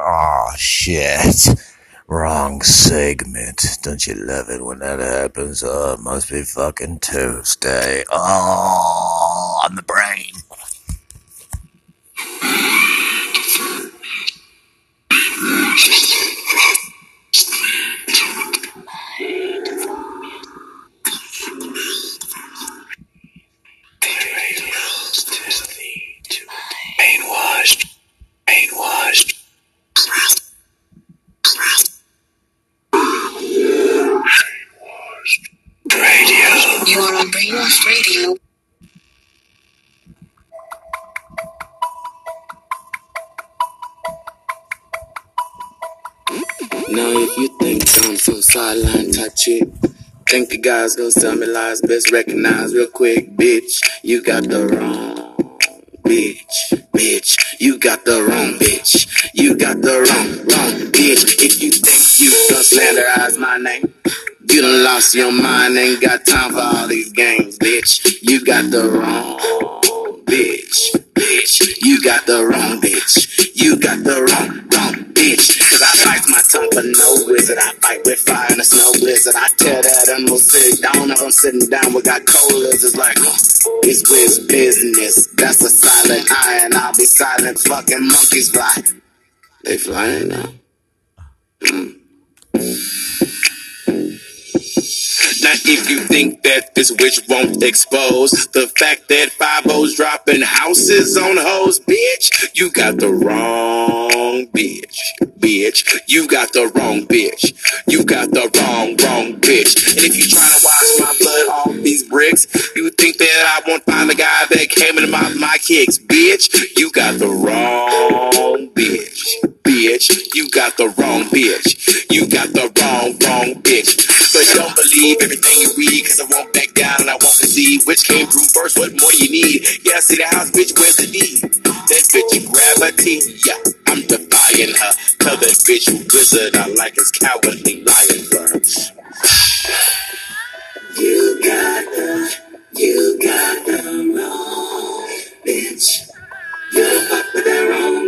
Oh shit. Wrong segment. Don't you love it when that happens? Oh, it must be fucking Tuesday. Oh, on the brain. Chick, think the guys gonna tell me lies, best recognize real quick, bitch. You got the wrong bitch, bitch. You got the wrong bitch. You got the wrong, wrong bitch. If you think you gonna slanderize my name, you done lost your mind, ain't got time for all these games, bitch. You got the wrong bitch, bitch. You got the wrong bitch. You got the wrong, wrong bitch. Cause I bite my tongue for no wizard. I fight with fire in a snow blizzard. I tell that animal sit down if I'm sitting down. with got colas. It's like, it's whiz business. That's a silent eye, and I'll be silent. Fucking monkeys fly. They flying now. Mm. If you think that this witch won't expose the fact that 5 O's dropping houses on hoes, bitch, you got the wrong bitch. Bitch, you got the wrong bitch. You got the wrong, wrong bitch. And if you trying to wash my blood off these bricks, you think that I won't find the guy that came into my, my kicks, bitch, you got the wrong bitch. You got the wrong bitch. You got the wrong, wrong bitch. But don't believe everything you read, cause I won't back down and I won't concede. Which came through first, what more you need? Yeah, I see the house, bitch, where's the deed? That bitch you gravity, yeah, I'm defying her. Tell that bitch you wizard, I like his cowardly lion burn. You got the, you got the wrong bitch. You're fuck with the wrong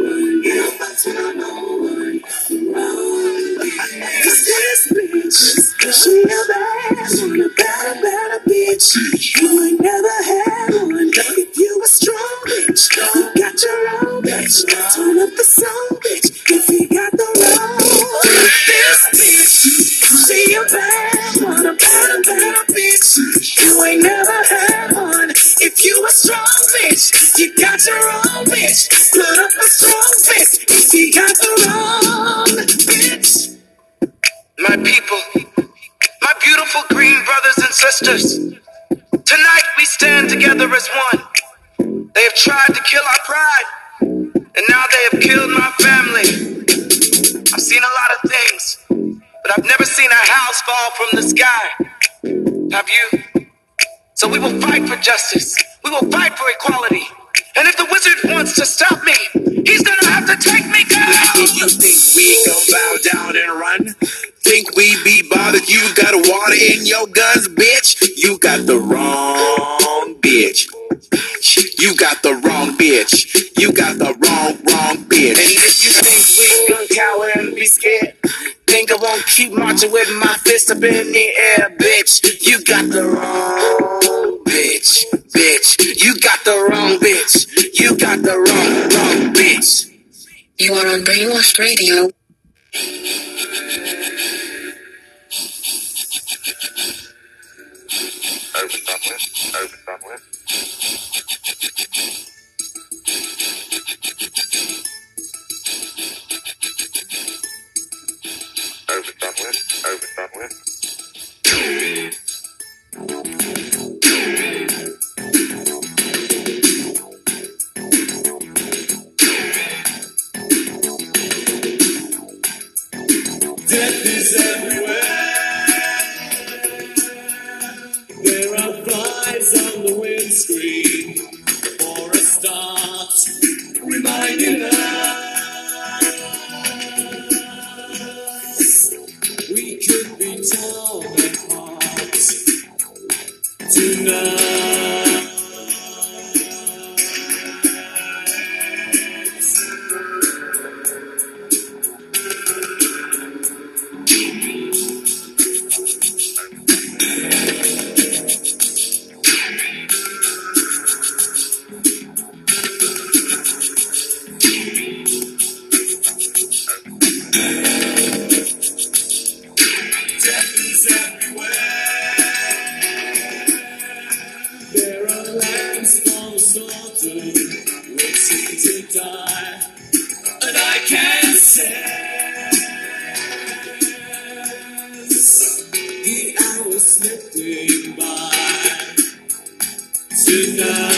you ain't never had one, if you a strong bitch. You got your own bitch, put up a strong bitch, if you got the wrong bitch. My people, my beautiful green brothers and sisters, tonight we stand together as one. They have tried to kill our pride, and now they have killed my family. I've seen a lot of things, but I've never seen a house fall from the sky. Have you? So we will fight for justice. We will fight for equality. And if the wizard wants to stop me, he's gonna have to take me down. You think we gon' bow down and run? Think we be bothered? You got water in your guns, bitch. You got the wrong bitch. You got the wrong bitch. You got the wrong, wrong bitch. And if you think we gon' cower and be scared, think I won't keep marching with my fist up in the air, bitch. You got the wrong bitch. Bitch, you got the wrong bitch. You got the wrong, wrong bitch. You are on Brainwashed Radio. Over done with. Over done with. Tonight. Goodbye.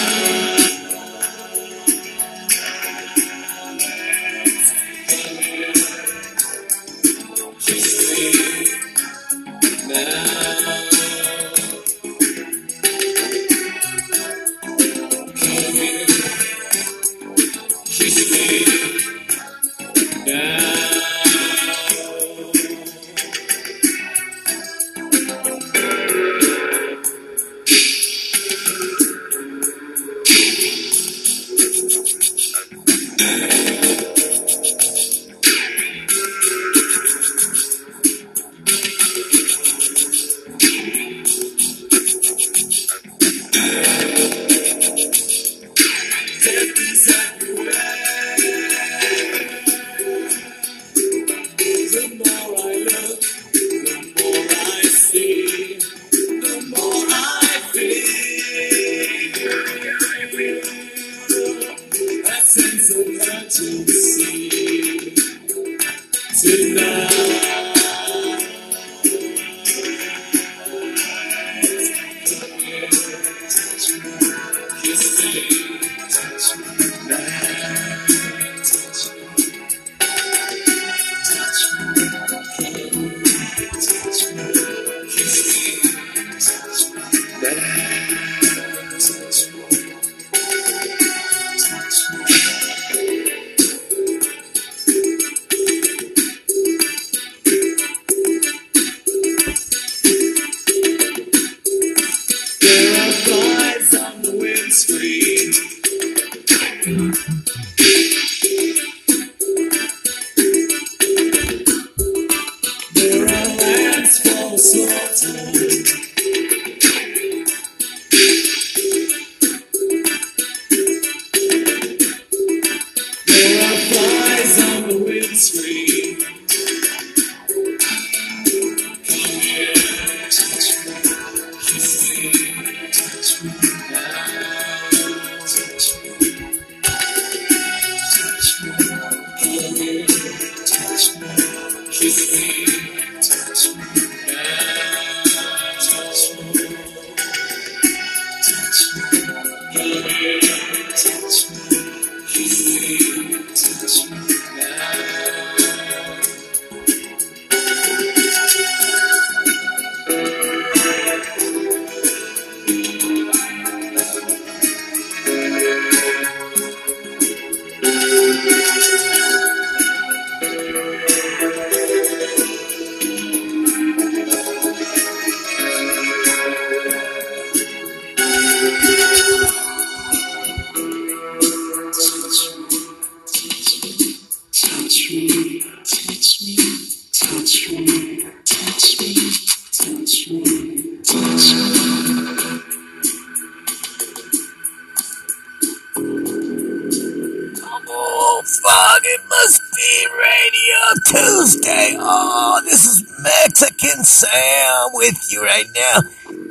right now.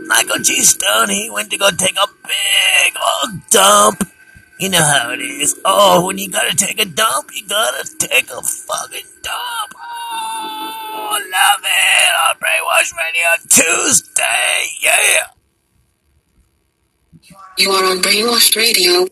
Michael G. Stone, he went to go take a big old dump. You know how it is. Oh, when you gotta take a dump, you gotta take a fucking dump. Oh, love it on Brainwash Radio Tuesday. Yeah. You are on Brainwash Radio.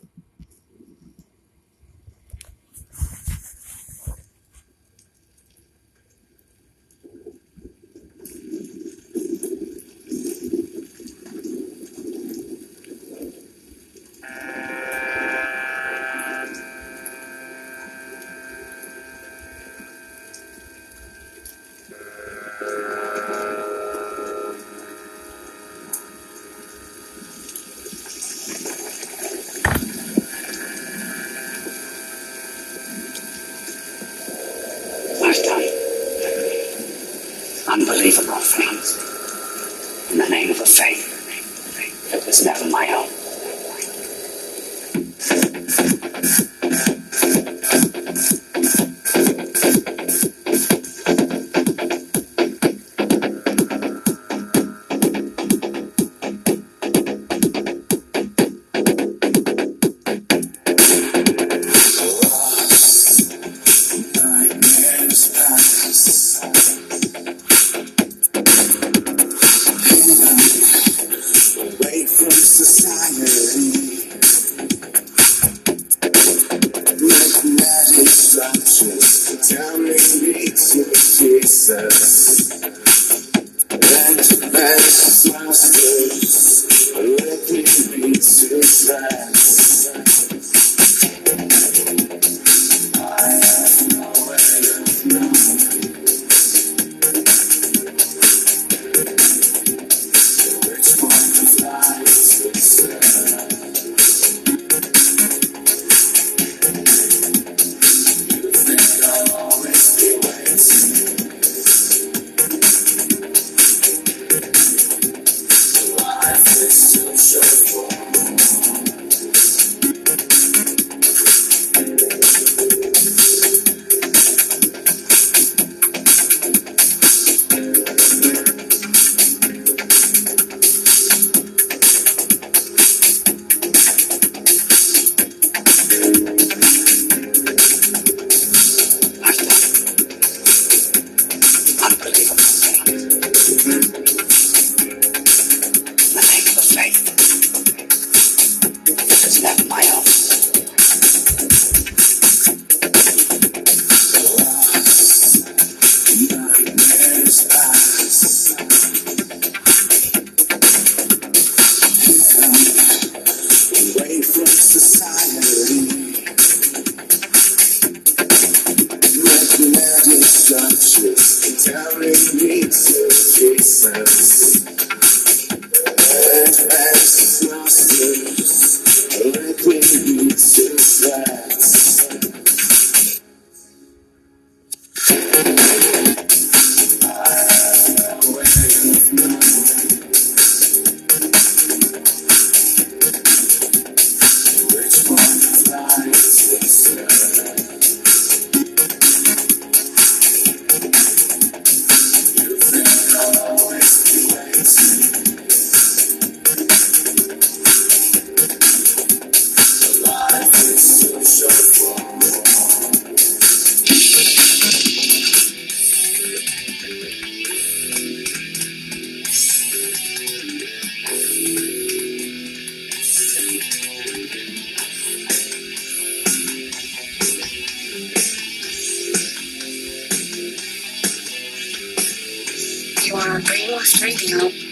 Brainwash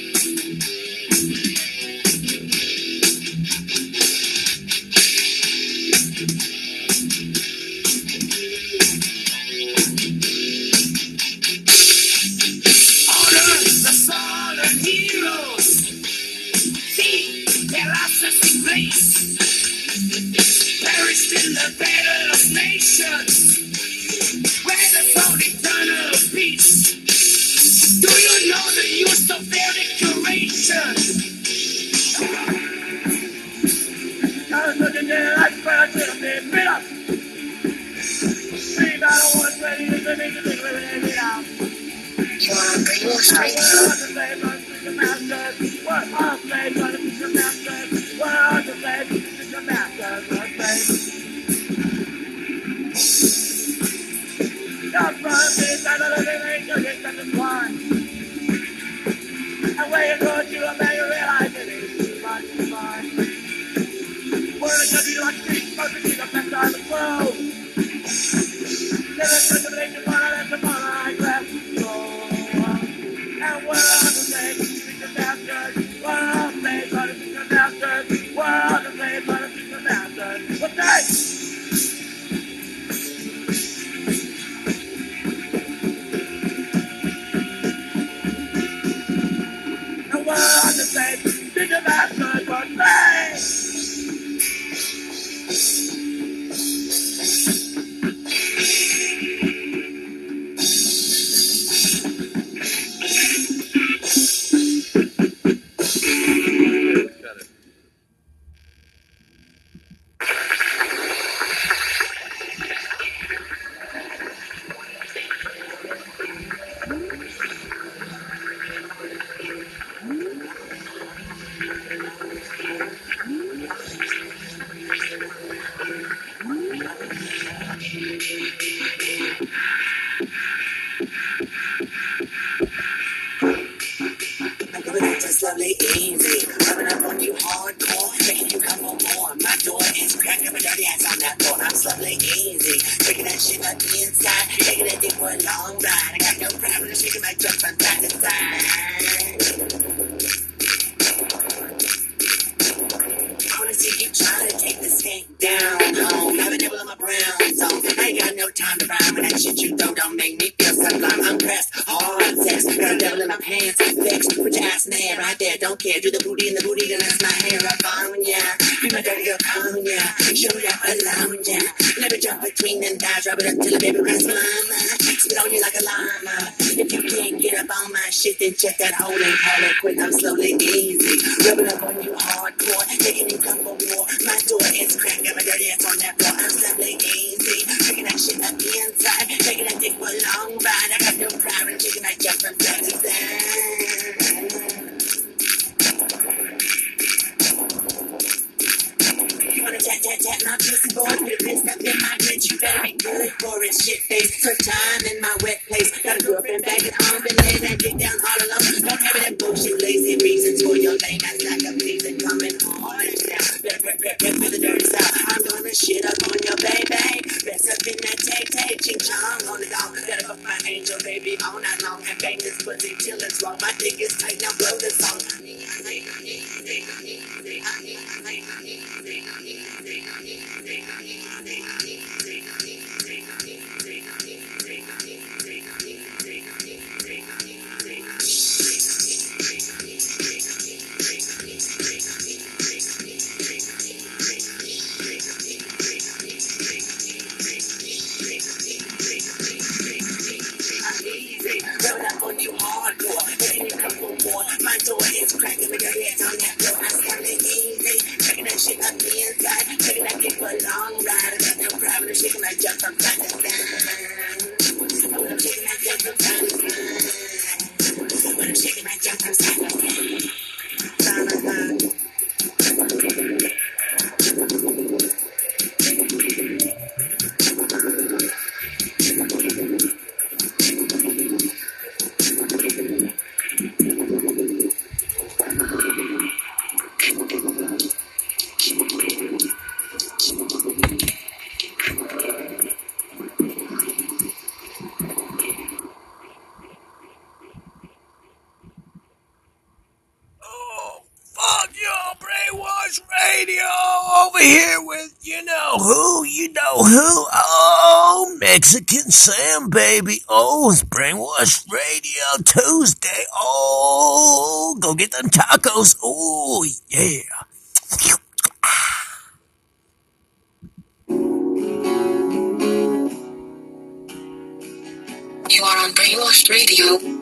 Brainwashed Radio.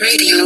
Radio.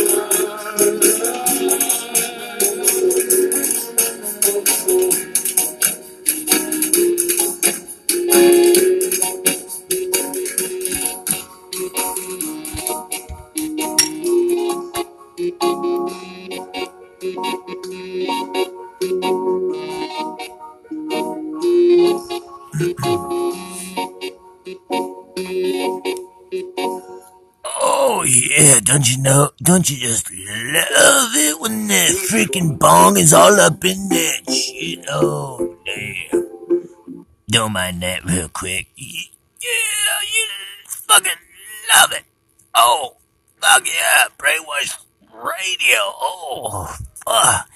Don't you just love it when that freaking bong is all up in that shit? Oh damn! Don't mind that real quick. Yeah, you fucking love it. Oh fuck yeah, brainwash radio. Oh fuck.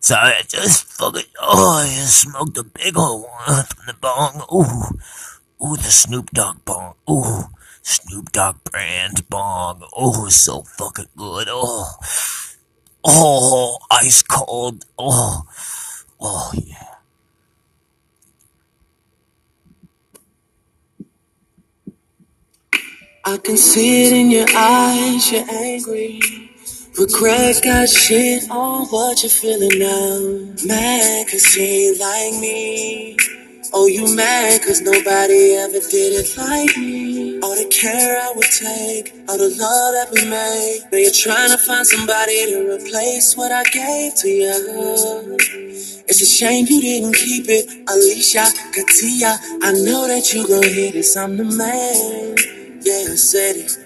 Sorry, I just fucking oh, I just smoked a big old one from the bong. Ooh, ooh, the Snoop Dogg bong. Ooh. Snoop Dogg brand bong. Oh, so fucking good. Oh, oh, ice cold. Oh, oh yeah. I can see it in your eyes, you're angry. Regret got shit on what you're feeling now. Cause he ain't like me. Oh, you mad cause nobody ever did it like me. All the care I would take, all the love that we made. Now you're trying to find somebody to replace what I gave to you. It's a shame you didn't keep it, Alicia, Katia. I know that you gon' hear this, I'm the man. Yeah, I said it.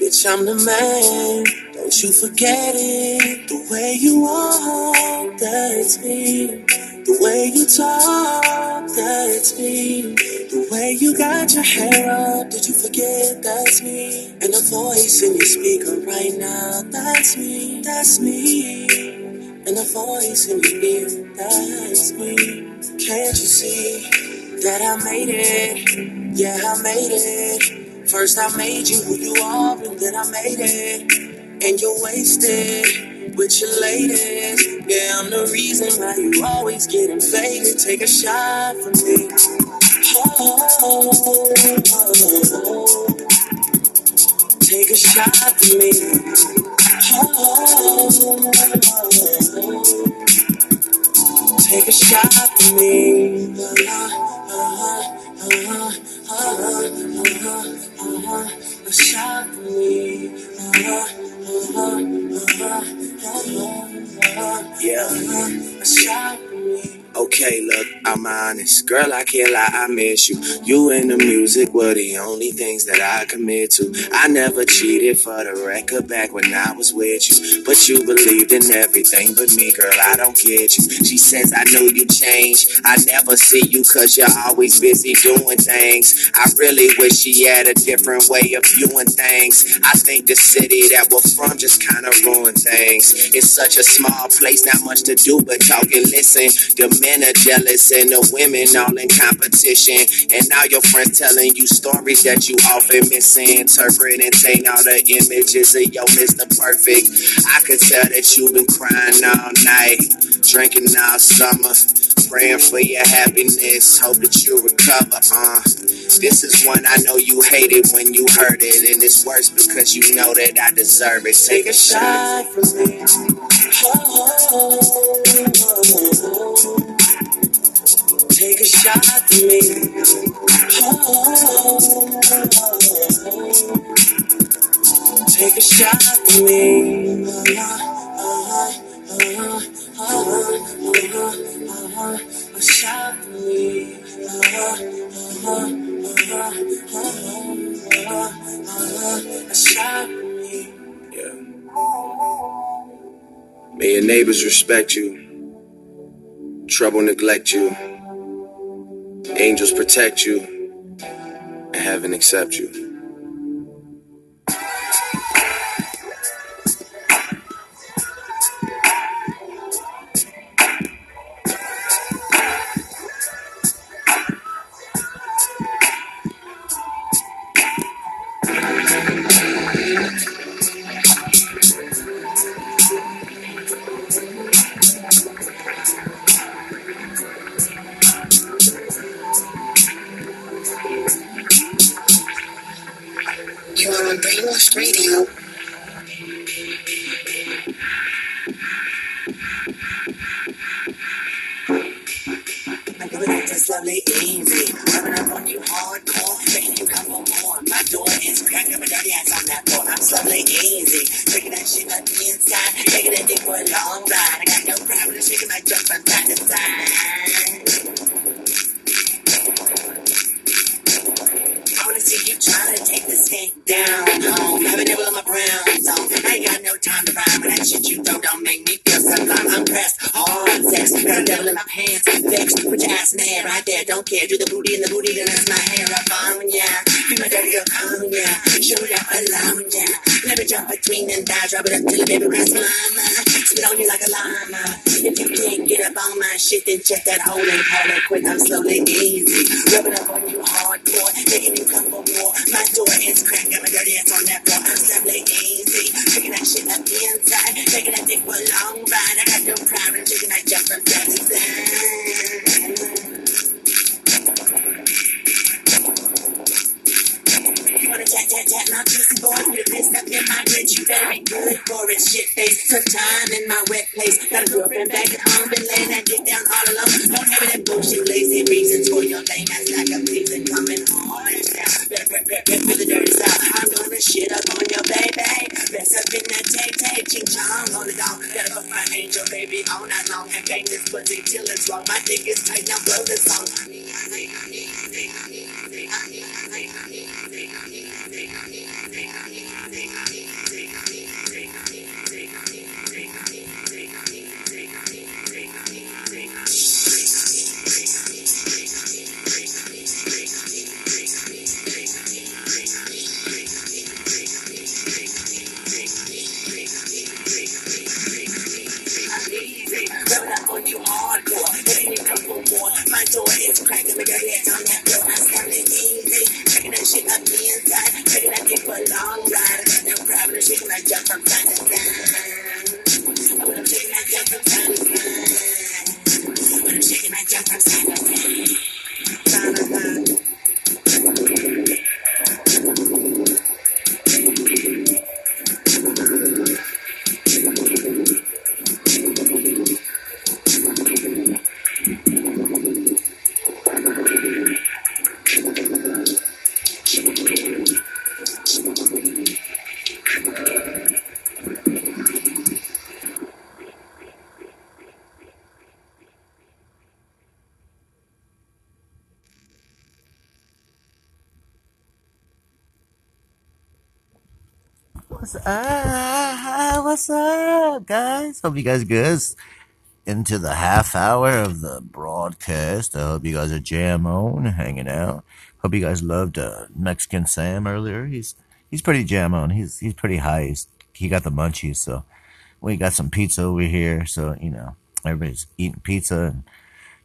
Bitch, I'm the man. Don't you forget it. The way you are, that's me. The way you talk, that's me. The way you got your hair up, did you forget that's me? And the voice in your speaker right now, that's me, that's me. And the voice in your ear, that's me. Can't you see that I made it? Yeah, I made it. First I made you who you are, and then I made it. And you're wasted with your latest. Yeah, I'm the reason why you always getting faded. Take a shot from me. Oh, take a shot from me. Oh, take a shot from me. A shot from me. Uh-huh, uh-huh, uh-huh, Yeah, Okay, look, I'm honest. Girl, I can't lie, I miss you. You and the music were the only things that I commit to. I never cheated for the record back when I was with you. But you believed in everything but me, girl, I don't get you. She says, I know you changed. I never see you cause you're always busy doing things. I really wish she had a different way of viewing things. I think the city that we're from just kinda ruined things. It's such a small place, not much to do but talk and listen. The men are jealous and the women all in competition. And now your friends telling you stories that you often misinterpret and taint all the images of your Mr. Perfect. I could tell that you've been crying all night, drinking all summer, praying for your happiness. Hope that you recover. Uh, this is one I know you hated when you heard it, and it's worse because you know that I deserve it. Take a shot from me. Take a shot from me. Take a shot from me. A shot from me. A shot from me. May your neighbors respect you, trouble neglect you, angels protect you, and heaven accept you. Down home. Have a nibble on my brown zone. I ain't got no time to rhyme, but that shit you throw don't make me feel sublime. I'm pressed, hard sex. Got a devil in my pants. Vexed, put your ass in the air right there. Don't care. Do the booty in the booty, then that's my hair up on ya. Be my dirty girl, on ya. Show it up alone, ya. Let me jump between them die. Drop it up till the baby cries mama. Spit on you like a llama. If you can't get up on my shit, then check that hole and call it quit. I'm slowly easy. Rubbing up Jump up, guys? Hope you guys good. Into the half hour of the broadcast. I hope you guys are jam on, hanging out. Hope you guys loved uh, Mexican Sam earlier. He's he's pretty jam on. He's he's pretty high. He's, he got the munchies, so we got some pizza over here. So you know, everybody's eating pizza and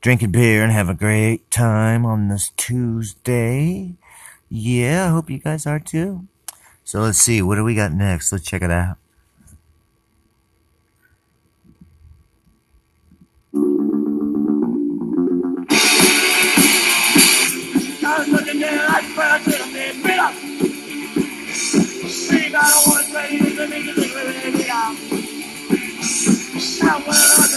drinking beer and have a great time on this Tuesday. Yeah, I hope you guys are too. So let's see, what do we got next? Let's check it out. Never try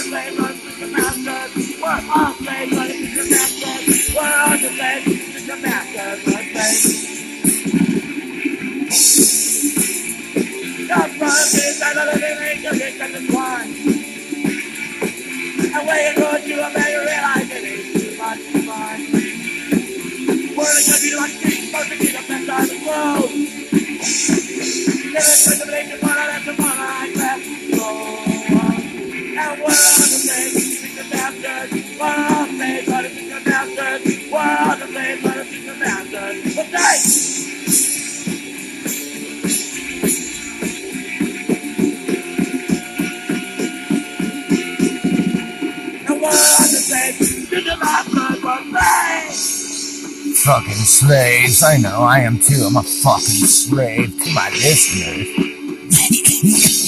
to blame the one that's the Fucking slaves. I know, I am too. I'm a fucking slave to my listeners.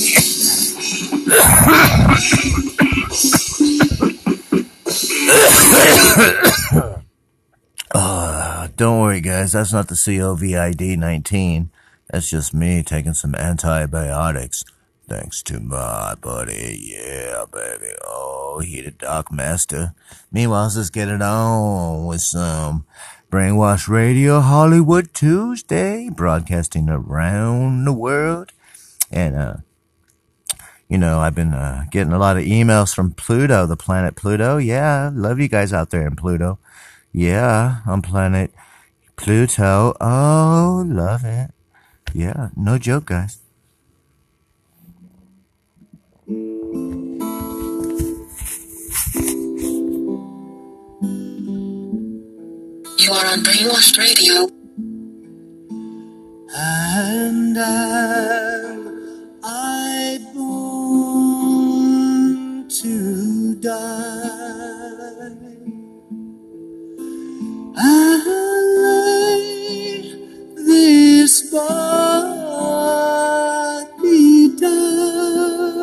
uh, don't worry, guys. That's not the COVID 19. That's just me taking some antibiotics. Thanks to my buddy, yeah, baby. Oh, he the Doc Master. Meanwhile, let's get it on with some Brainwash Radio Hollywood Tuesday, broadcasting around the world. And, uh, you know, I've been uh, getting a lot of emails from Pluto, the planet Pluto. Yeah, love you guys out there in Pluto. Yeah, on planet Pluto. Oh, love it. Yeah, no joke, guys. You are on Brainwashed Radio. And am I born to die? And lay this body down.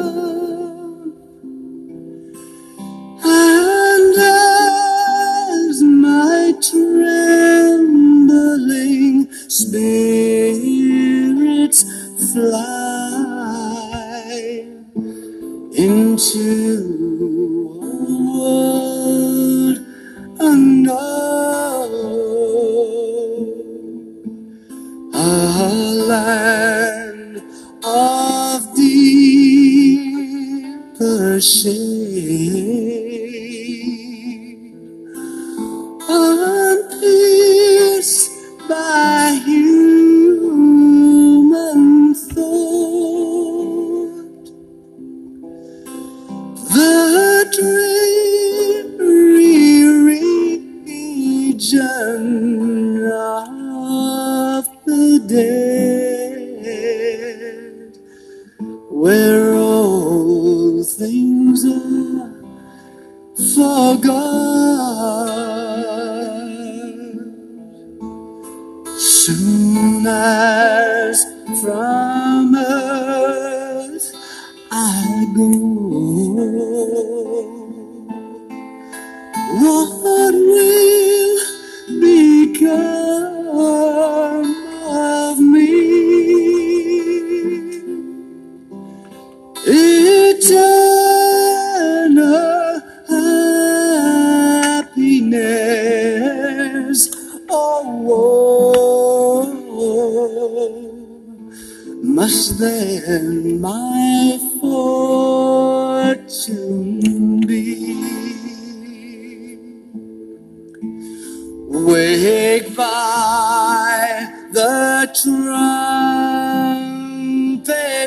And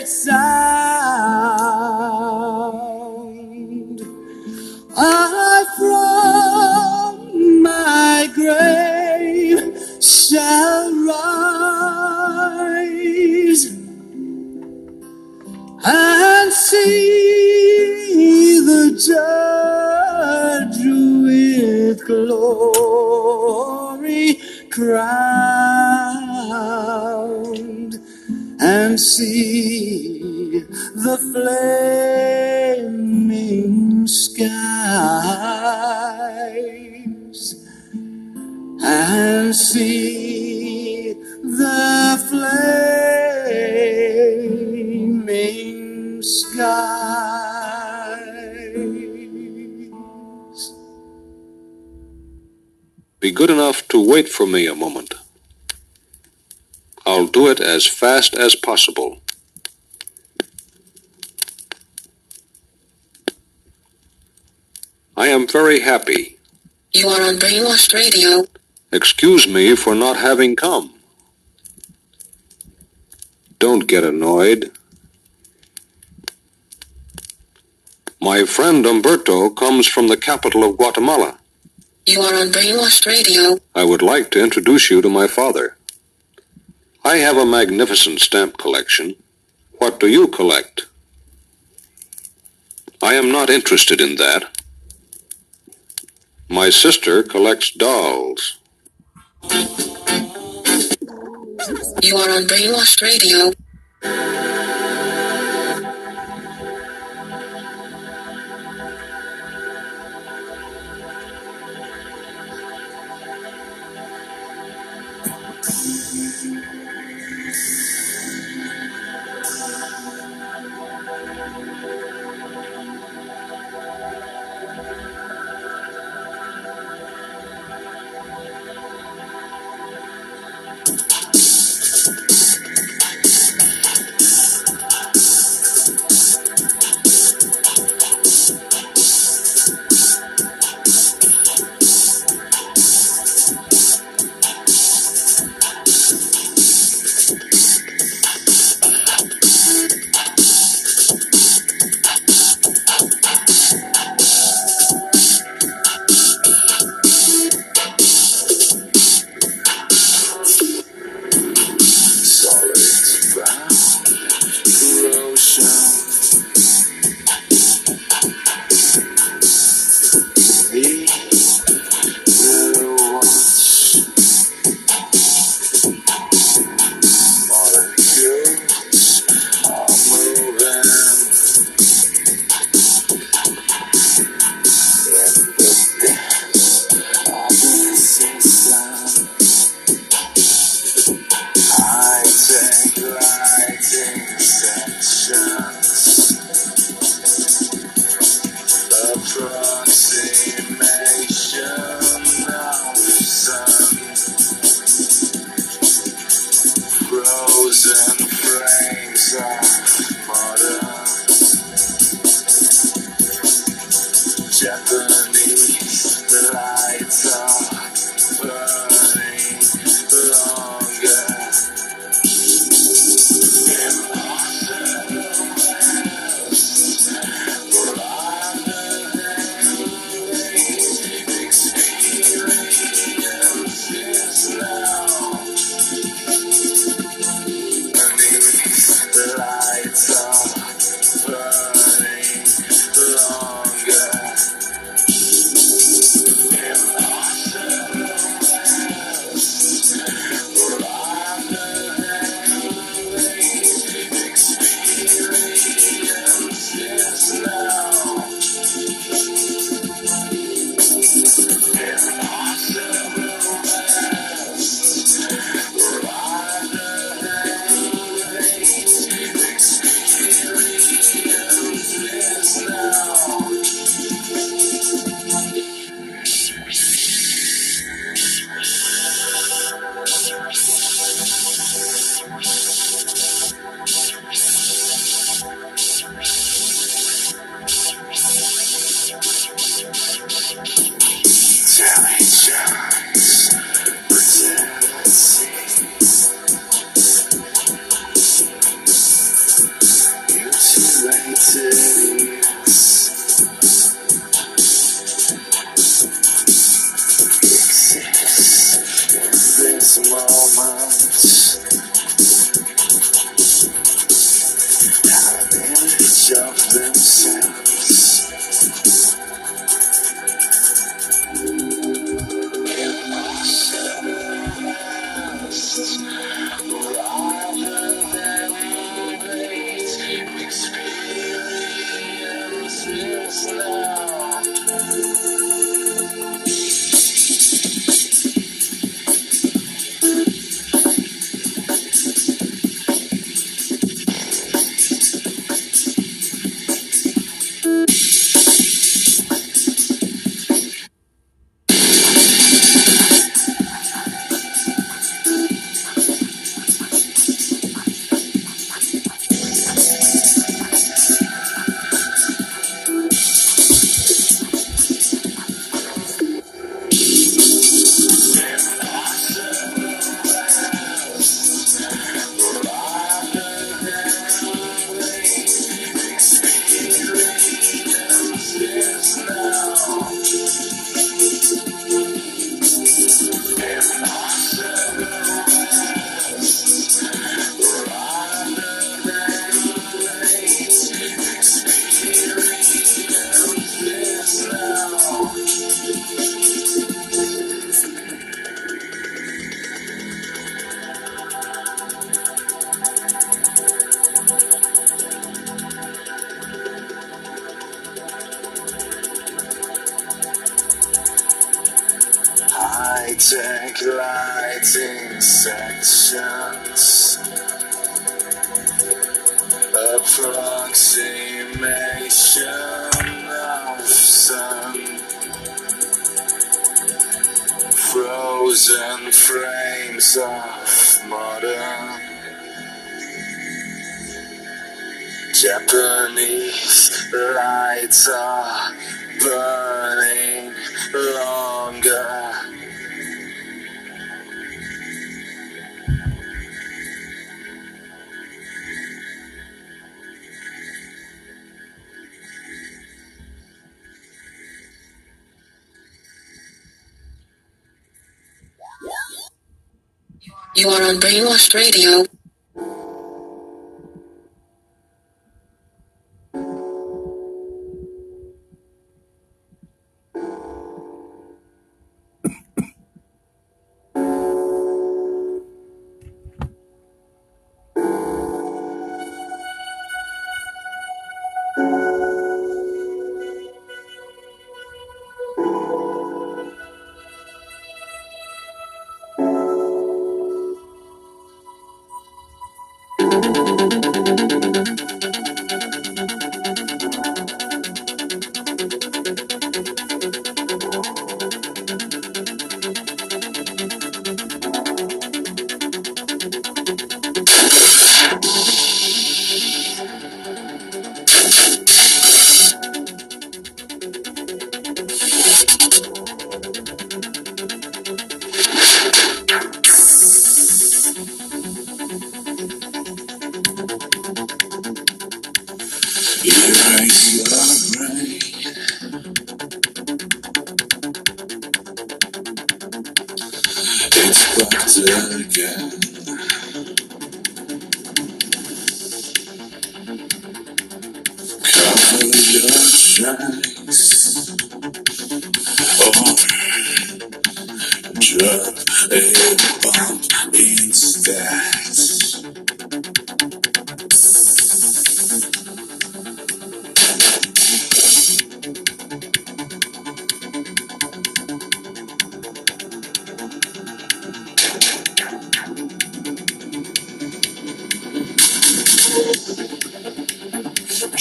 trumpet Be good enough to wait for me a moment. I'll do it as fast as possible. I am very happy. You are on Brainwashed Radio. Excuse me for not having come. Don't get annoyed. My friend Umberto comes from the capital of Guatemala. You are on Brainwashed Radio. I would like to introduce you to my father. I have a magnificent stamp collection. What do you collect? I am not interested in that. My sister collects dolls. You are on Brainwashed Radio. You are on Brainwashed Radio.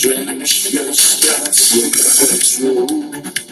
Drench your steps with petrol. Spread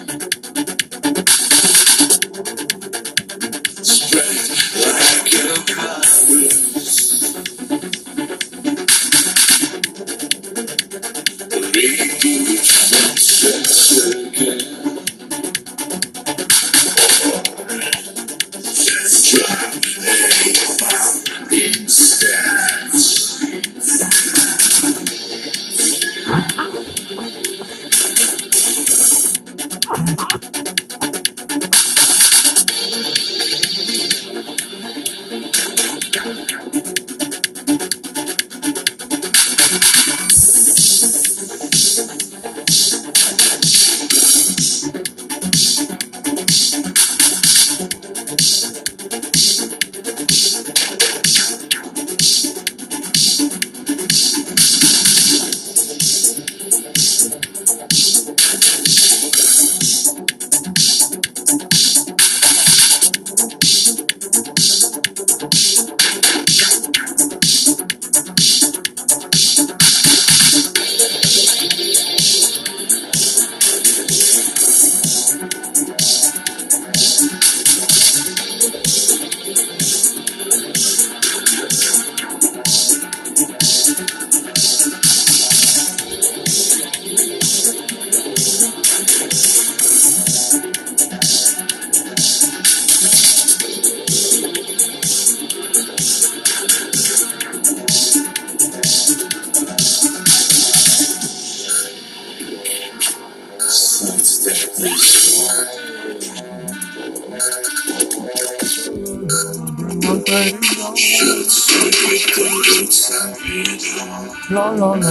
Should circuit the roots and be long. La la la.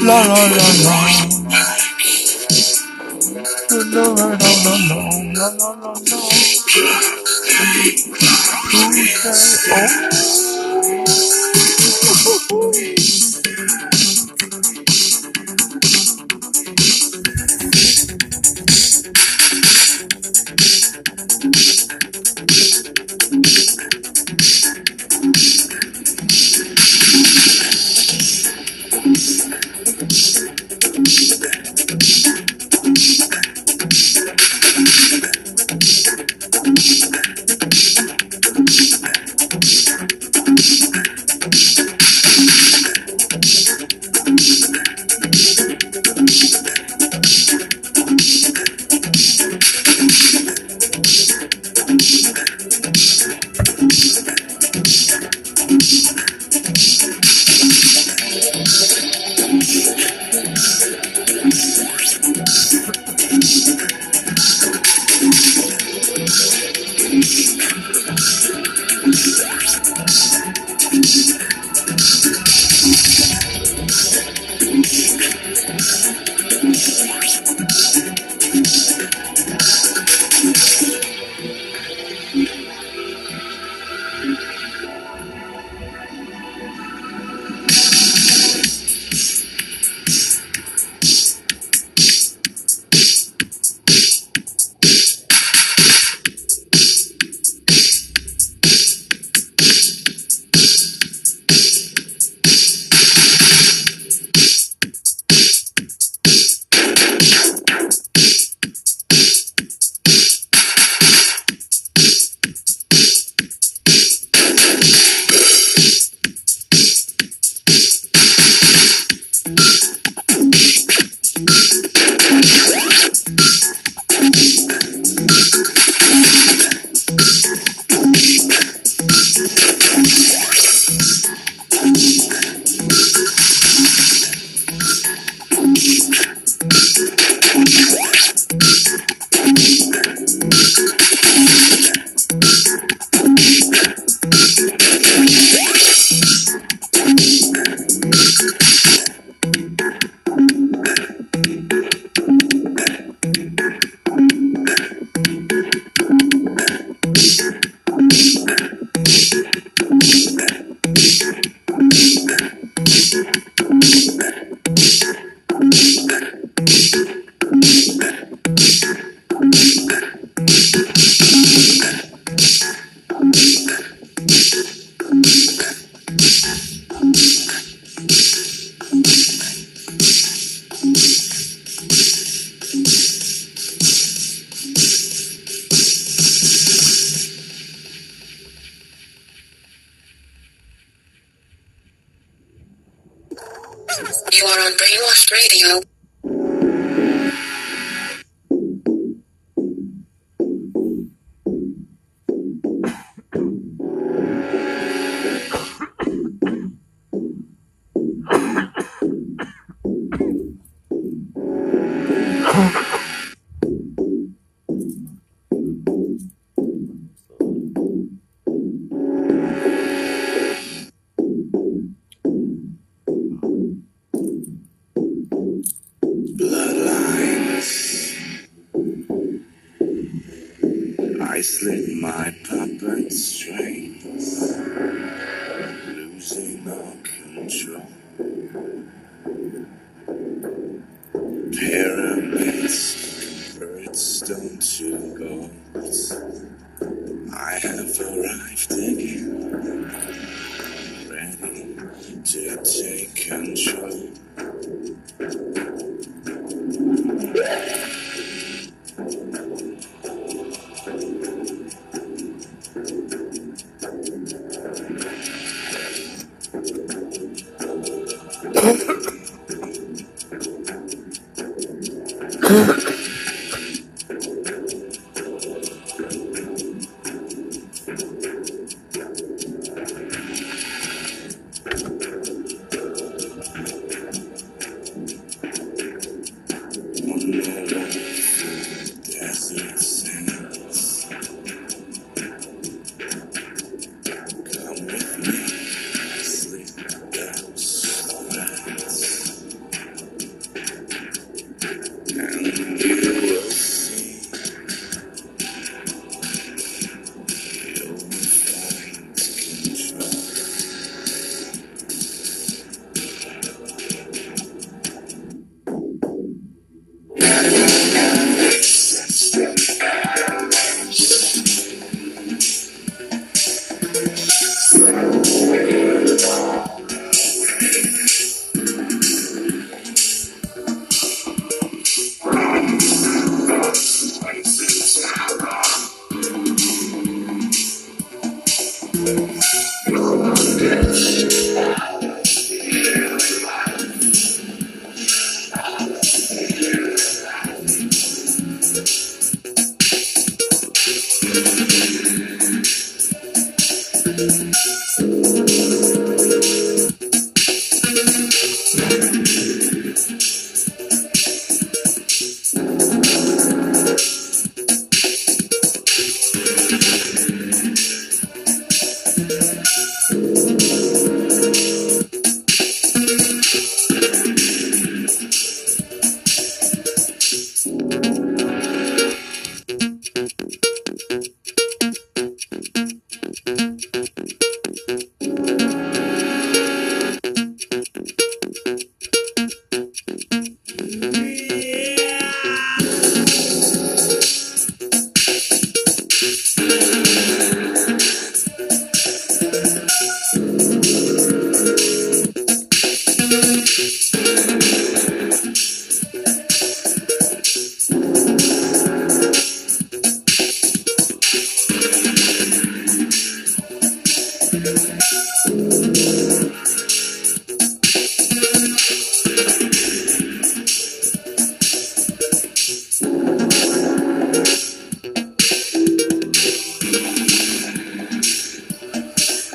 La la la la. La la la la la, la la la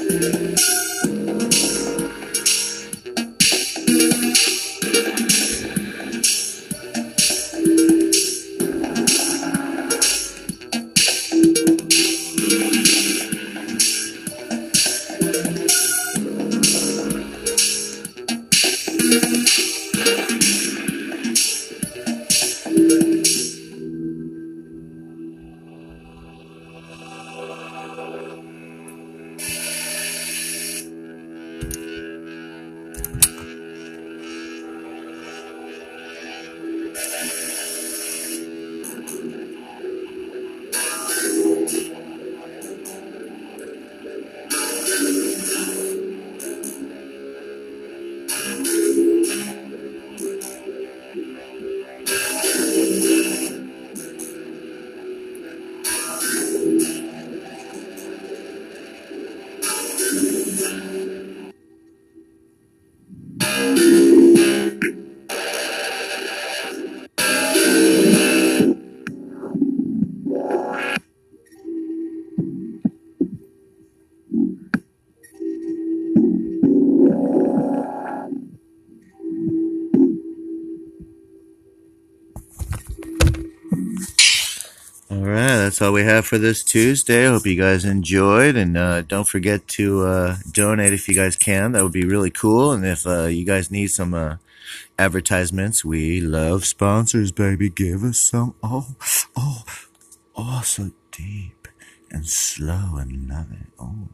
All that's all we have for this Tuesday. I hope you guys enjoyed, and uh, don't forget to uh, donate if you guys can. That would be really cool. And if uh, you guys need some uh, advertisements, we love sponsors, baby. Give us some. Oh, oh, oh, so deep and slow and loving. Oh,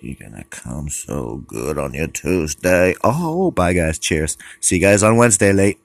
you're gonna come so good on your Tuesday. Oh, bye, guys. Cheers. See you guys on Wednesday late.